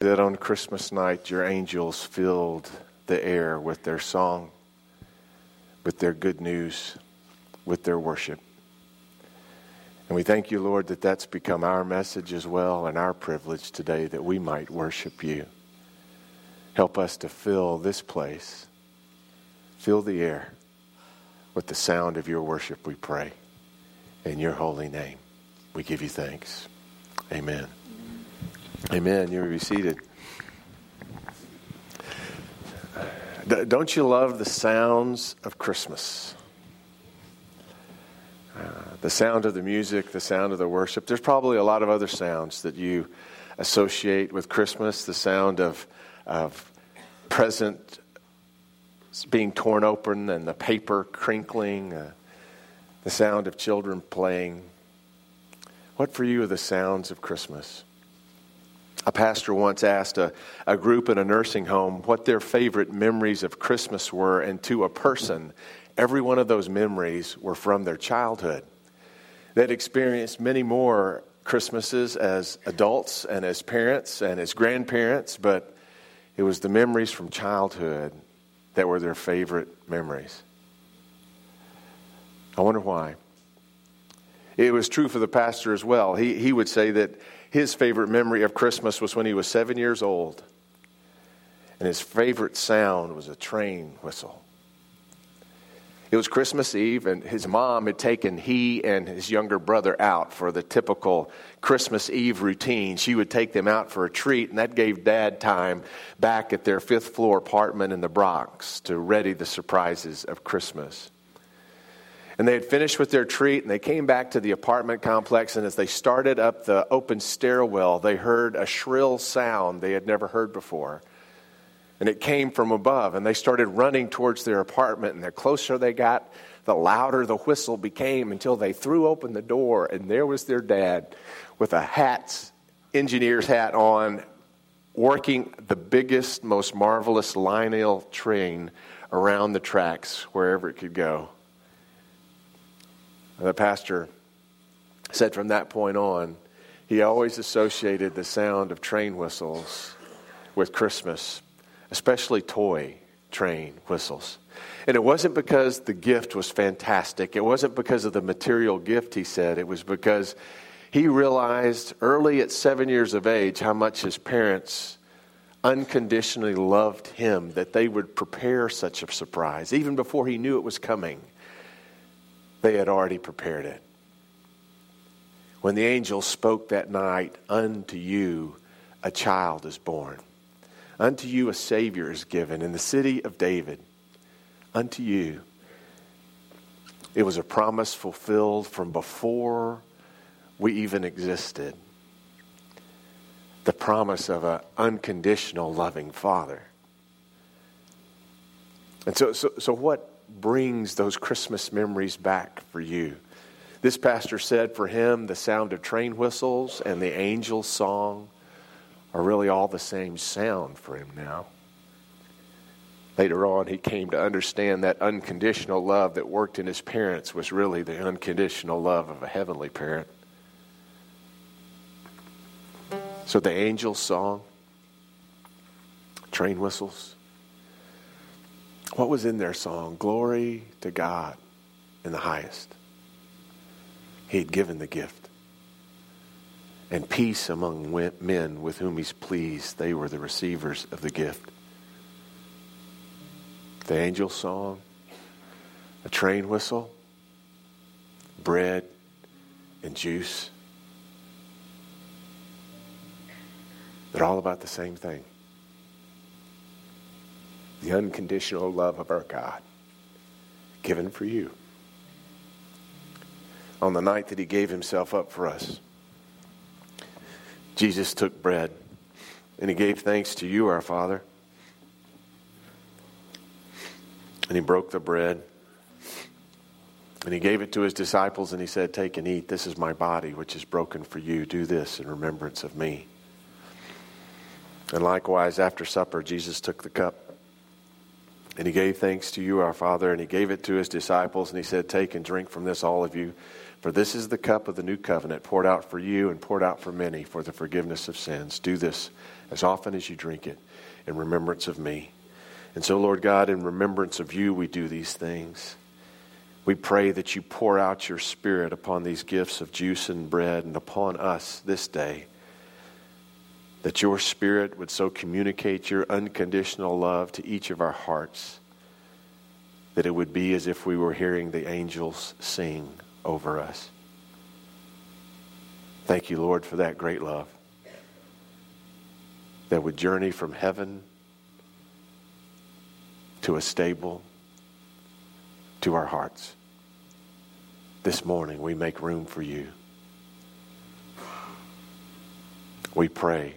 that on Christmas night your angels filled the air with their song, with their good news, with their worship. And we thank you, Lord, that that's become our message as well and our privilege today that we might worship you. Help us to fill this place, fill the air with the sound of your worship, we pray. In your holy name, we give you thanks. Amen. Amen. You may be seated. Don't you love the sounds of Christmas? Uh, the sound of the music, the sound of the worship. There's probably a lot of other sounds that you associate with Christmas. The sound of, of present being torn open and the paper crinkling, uh, the sound of children playing. What for you are the sounds of Christmas? A pastor once asked a, a group in a nursing home what their favorite memories of Christmas were, and to a person, every one of those memories were from their childhood. They'd experienced many more Christmases as adults and as parents and as grandparents, but it was the memories from childhood that were their favorite memories. I wonder why. It was true for the pastor as well. He, he would say that his favorite memory of Christmas was when he was seven years old, and his favorite sound was a train whistle. It was Christmas Eve, and his mom had taken he and his younger brother out for the typical Christmas Eve routine. She would take them out for a treat, and that gave dad time back at their fifth floor apartment in the Bronx to ready the surprises of Christmas. And they had finished with their treat, and they came back to the apartment complex. And as they started up the open stairwell, they heard a shrill sound they had never heard before and it came from above. And they started running towards their apartment, and the closer they got, the louder the whistle became until they threw open the door, and there was their dad with a hat, engineer's hat on, working the biggest, most marvelous Lionel train around the tracks wherever it could go. The pastor said from that point on, he always associated the sound of train whistles with Christmas especially toy train whistles. And it wasn't because the gift was fantastic. It wasn't because of the material gift, he said. It was because he realized early at seven years of age how much his parents unconditionally loved him, that they would prepare such a surprise. Even before he knew it was coming, they had already prepared it. When the angel spoke that night, Unto you a child is born. Unto you a Savior is given in the city of David. Unto you. It was a promise fulfilled from before we even existed. The promise of an unconditional loving Father. And so, so, so, what brings those Christmas memories back for you? This pastor said for him, the sound of train whistles and the angel's song are really all the same sound for him now. Later on, he came to understand that unconditional love that worked in his parents was really the unconditional love of a heavenly parent. So the angels' song, train whistles, what was in their song? Glory to God in the highest. He had given the gift and peace among men with whom he's pleased. They were the receivers of the gift. The angel song, a train whistle, bread and juice. They're all about the same thing unconditional love of our God given for you. On the night that he gave himself up for us, Jesus took bread and he gave thanks to you, our Father. And he broke the bread and he gave it to his disciples and he said, Take and eat. This is my body, which is broken for you. Do this in remembrance of me. And likewise, after supper, Jesus took the cup and he gave thanks to you, our Father, and he gave it to his disciples and he said, Take and drink from this, all of you. For this is the cup of the new covenant poured out for you and poured out for many for the forgiveness of sins. Do this as often as you drink it in remembrance of me. And so, Lord God, in remembrance of you, we do these things. We pray that you pour out your Spirit upon these gifts of juice and bread and upon us this day. That your Spirit would so communicate your unconditional love to each of our hearts that it would be as if we were hearing the angels sing over us. Thank you, Lord, for that great love that would journey from heaven to a stable to our hearts. This morning, we make room for you. We pray,